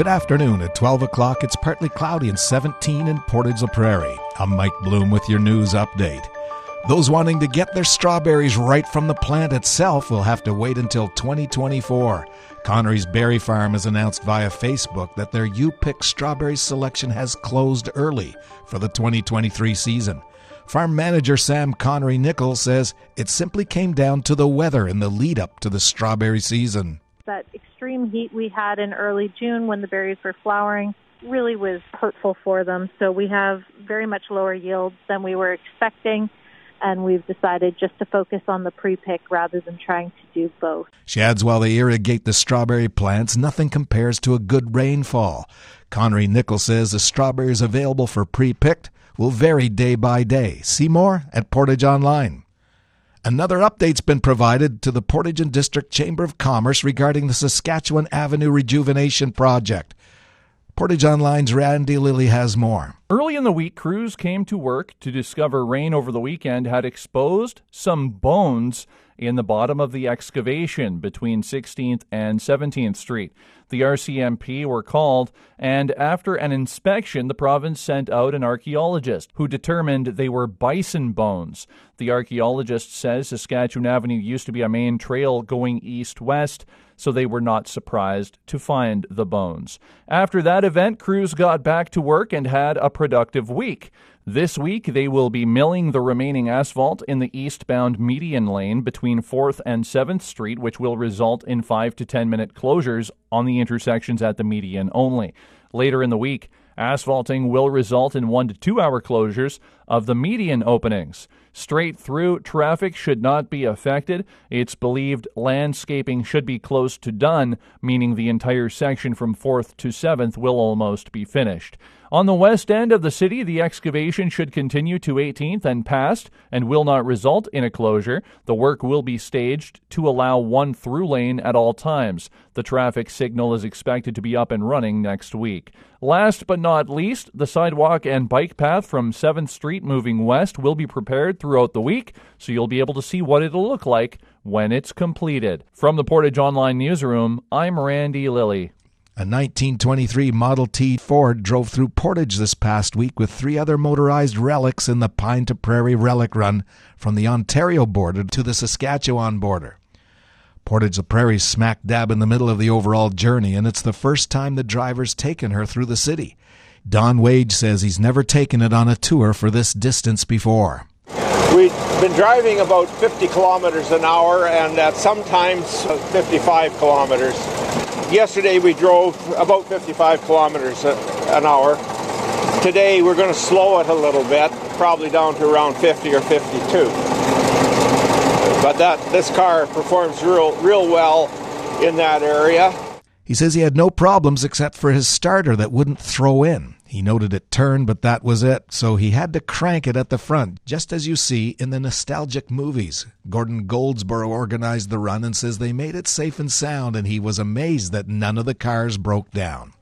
Good afternoon. At 12 o'clock, it's partly cloudy and 17 in Portage la Prairie. I'm Mike Bloom with your news update. Those wanting to get their strawberries right from the plant itself will have to wait until 2024. Connery's Berry Farm has announced via Facebook that their U Pick strawberry selection has closed early for the 2023 season. Farm manager Sam Connery Nichols says it simply came down to the weather in the lead up to the strawberry season. Extreme heat we had in early June when the berries were flowering really was hurtful for them. So we have very much lower yields than we were expecting and we've decided just to focus on the pre-pick rather than trying to do both. She adds while they irrigate the strawberry plants, nothing compares to a good rainfall. Connery Nichols says the strawberries available for pre-picked will vary day by day. See more at Portage Online. Another update's been provided to the Portage and District Chamber of Commerce regarding the Saskatchewan Avenue Rejuvenation Project. Portage Online's Randy Lilly has more. Early in the week, crews came to work to discover rain over the weekend had exposed some bones in the bottom of the excavation between 16th and 17th Street. The RCMP were called, and after an inspection, the province sent out an archaeologist who determined they were bison bones. The archaeologist says Saskatchewan Avenue used to be a main trail going east west so they were not surprised to find the bones. After that event, crews got back to work and had a productive week. This week, they will be milling the remaining asphalt in the eastbound median lane between 4th and 7th Street, which will result in 5 to 10 minute closures on the intersections at the median only. Later in the week, asphalting will result in 1 to 2 hour closures of the median openings. Straight through traffic should not be affected. It's believed landscaping should be close to done, meaning the entire section from 4th to 7th will almost be finished. On the west end of the city, the excavation should continue to 18th and past and will not result in a closure. The work will be staged to allow one through lane at all times. The traffic signal is expected to be up and running next week. Last but not least, the sidewalk and bike path from 7th Street moving west will be prepared throughout the week, so you'll be able to see what it'll look like when it's completed. From the Portage Online Newsroom, I'm Randy Lilly. A 1923 Model T Ford drove through Portage this past week with three other motorized relics in the Pine to Prairie Relic Run from the Ontario border to the Saskatchewan border. Portage la Prairie's smack dab in the middle of the overall journey, and it's the first time the driver's taken her through the city. Don Wage says he's never taken it on a tour for this distance before. We've been driving about 50 kilometers an hour and at sometimes 55 kilometers. Yesterday we drove about 55 kilometers an hour. Today we're going to slow it a little bit, probably down to around 50 or 52. But that this car performs real real well in that area. He says he had no problems except for his starter that wouldn't throw in. He noted it turned, but that was it, so he had to crank it at the front, just as you see in the nostalgic movies. Gordon Goldsborough organized the run and says they made it safe and sound, and he was amazed that none of the cars broke down.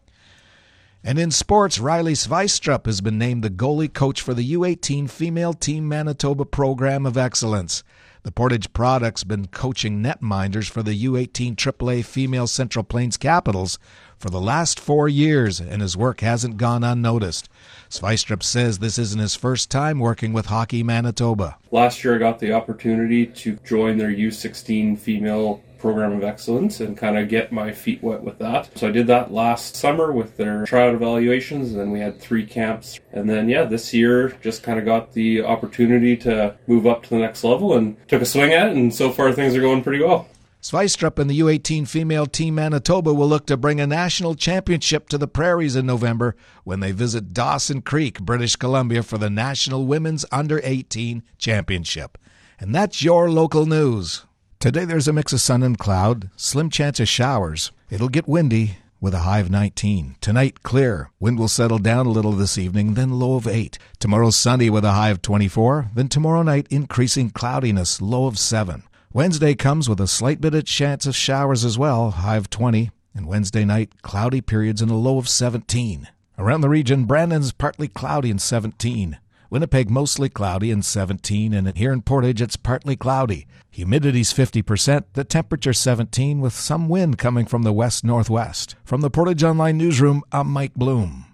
And in sports, Riley Sveistrup has been named the goalie coach for the U18 Female Team Manitoba Program of Excellence. The Portage Product's been coaching netminders for the U18 AAA Female Central Plains Capitals for the last four years, and his work hasn't gone unnoticed. Sveistrup says this isn't his first time working with Hockey Manitoba. Last year, I got the opportunity to join their U16 female program of excellence and kind of get my feet wet with that. So I did that last summer with their tryout evaluations, and then we had three camps. And then, yeah, this year just kind of got the opportunity to move up to the next level and took a swing at it, and so far things are going pretty well. Sveistrup and the U18 female team Manitoba will look to bring a national championship to the prairies in November when they visit Dawson Creek, British Columbia for the National Women's Under 18 Championship. And that's your local news. Today there's a mix of sun and cloud, slim chance of showers. It'll get windy with a high of 19. Tonight, clear. Wind will settle down a little this evening, then low of 8. Tomorrow, sunny with a high of 24. Then tomorrow night, increasing cloudiness, low of 7. Wednesday comes with a slight bit of chance of showers as well, high of 20. And Wednesday night, cloudy periods and a low of 17. Around the region, Brandon's partly cloudy and 17. Winnipeg mostly cloudy and 17, and here in Portage it's partly cloudy. Humidity's 50%, the temperature 17 with some wind coming from the west northwest. From the Portage Online Newsroom, I'm Mike Bloom.